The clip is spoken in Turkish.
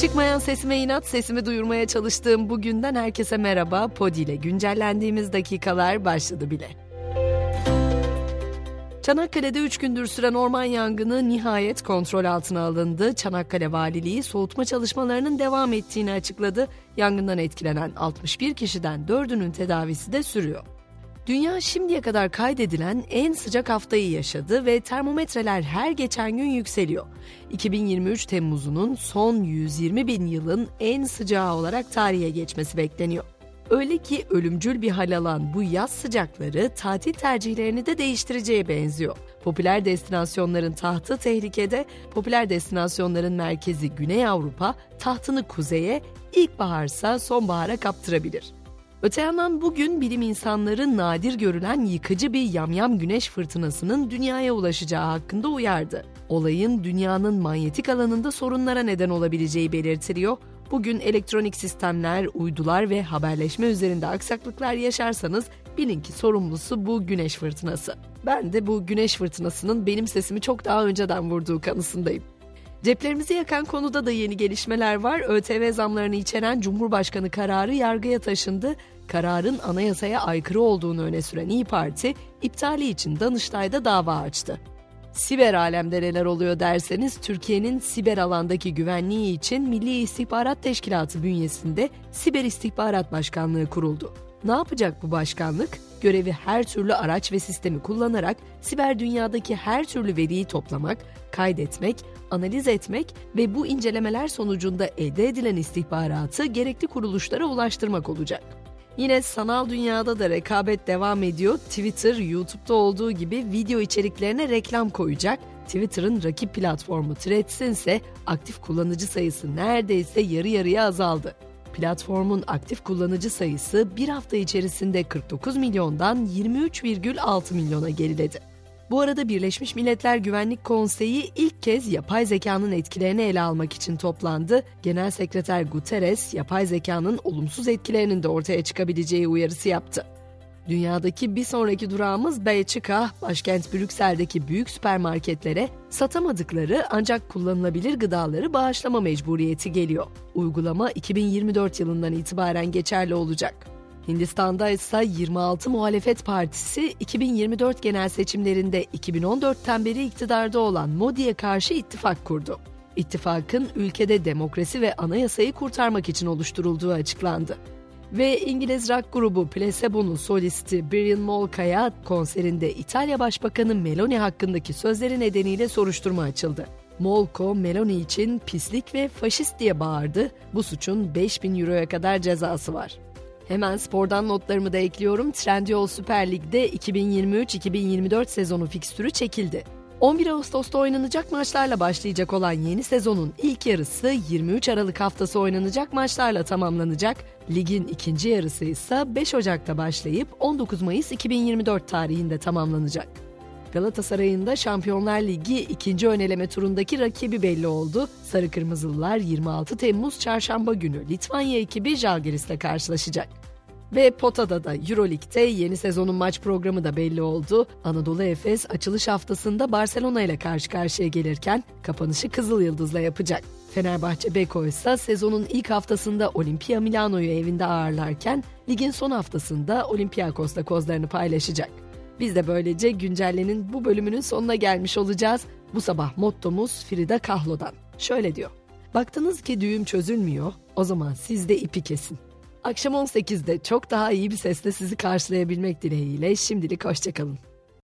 Çıkmayan sesime inat, sesimi duyurmaya çalıştığım bugünden herkese merhaba. Podi ile güncellendiğimiz dakikalar başladı bile. Çanakkale'de 3 gündür süren orman yangını nihayet kontrol altına alındı. Çanakkale Valiliği soğutma çalışmalarının devam ettiğini açıkladı. Yangından etkilenen 61 kişiden 4'ünün tedavisi de sürüyor. Dünya şimdiye kadar kaydedilen en sıcak haftayı yaşadı ve termometreler her geçen gün yükseliyor. 2023 Temmuz'unun son 120 bin yılın en sıcağı olarak tarihe geçmesi bekleniyor. Öyle ki ölümcül bir hal alan bu yaz sıcakları tatil tercihlerini de değiştireceğe benziyor. Popüler destinasyonların tahtı tehlikede, popüler destinasyonların merkezi Güney Avrupa tahtını kuzeye, ilkbaharsa sonbahara kaptırabilir. Öte yandan bugün bilim insanları nadir görülen yıkıcı bir yamyam güneş fırtınasının dünyaya ulaşacağı hakkında uyardı. Olayın dünyanın manyetik alanında sorunlara neden olabileceği belirtiliyor. Bugün elektronik sistemler, uydular ve haberleşme üzerinde aksaklıklar yaşarsanız bilin ki sorumlusu bu güneş fırtınası. Ben de bu güneş fırtınasının benim sesimi çok daha önceden vurduğu kanısındayım. Ceplerimizi yakan konuda da yeni gelişmeler var. ÖTV zamlarını içeren Cumhurbaşkanı kararı yargıya taşındı. Kararın anayasaya aykırı olduğunu öne süren İyi Parti, iptali için Danıştay'da dava açtı. Siber alemde neler oluyor derseniz Türkiye'nin siber alandaki güvenliği için Milli İstihbarat Teşkilatı bünyesinde Siber İstihbarat Başkanlığı kuruldu. Ne yapacak bu başkanlık? Görevi her türlü araç ve sistemi kullanarak siber dünyadaki her türlü veriyi toplamak, kaydetmek, analiz etmek ve bu incelemeler sonucunda elde edilen istihbaratı gerekli kuruluşlara ulaştırmak olacak. Yine sanal dünyada da rekabet devam ediyor. Twitter, YouTube'da olduğu gibi video içeriklerine reklam koyacak. Twitter'ın rakip platformu Threads'in ise aktif kullanıcı sayısı neredeyse yarı yarıya azaldı. Platformun aktif kullanıcı sayısı bir hafta içerisinde 49 milyondan 23,6 milyona geriledi. Bu arada Birleşmiş Milletler Güvenlik Konseyi ilk kez yapay zekanın etkilerini ele almak için toplandı. Genel Sekreter Guterres, yapay zekanın olumsuz etkilerinin de ortaya çıkabileceği uyarısı yaptı. Dünyadaki bir sonraki durağımız Belçika, başkent Brüksel'deki büyük süpermarketlere satamadıkları ancak kullanılabilir gıdaları bağışlama mecburiyeti geliyor. Uygulama 2024 yılından itibaren geçerli olacak. Hindistan'da ise 26 muhalefet partisi 2024 genel seçimlerinde 2014'ten beri iktidarda olan Modi'ye karşı ittifak kurdu. İttifakın ülkede demokrasi ve anayasayı kurtarmak için oluşturulduğu açıklandı. Ve İngiliz rock grubu Placebo'nun solisti Brian Molka'ya konserinde İtalya Başbakanı Meloni hakkındaki sözleri nedeniyle soruşturma açıldı. Molko, Meloni için pislik ve faşist diye bağırdı. Bu suçun 5000 euroya kadar cezası var. Hemen spordan notlarımı da ekliyorum. Trendyol Süper Lig'de 2023-2024 sezonu fikstürü çekildi. 11 Ağustos'ta oynanacak maçlarla başlayacak olan yeni sezonun ilk yarısı 23 Aralık haftası oynanacak maçlarla tamamlanacak. Ligin ikinci yarısı ise 5 Ocak'ta başlayıp 19 Mayıs 2024 tarihinde tamamlanacak. Galatasaray'ın da Şampiyonlar Ligi ikinci öneleme turundaki rakibi belli oldu. Sarı Kırmızılılar 26 Temmuz çarşamba günü Litvanya ekibi Žalgiris'le karşılaşacak. Ve Pota'da da Euroleague'de yeni sezonun maç programı da belli oldu. Anadolu Efes açılış haftasında Barcelona ile karşı karşıya gelirken kapanışı Kızıl Yıldız'la yapacak. Fenerbahçe Beko ise sezonun ilk haftasında Olimpia Milano'yu evinde ağırlarken ligin son haftasında Olympiakos'ta kozlarını paylaşacak. Biz de böylece güncellenin bu bölümünün sonuna gelmiş olacağız. Bu sabah mottomuz Frida Kahlo'dan. Şöyle diyor. Baktınız ki düğüm çözülmüyor, o zaman siz de ipi kesin. Akşam 18'de çok daha iyi bir sesle sizi karşılayabilmek dileğiyle şimdilik hoşçakalın.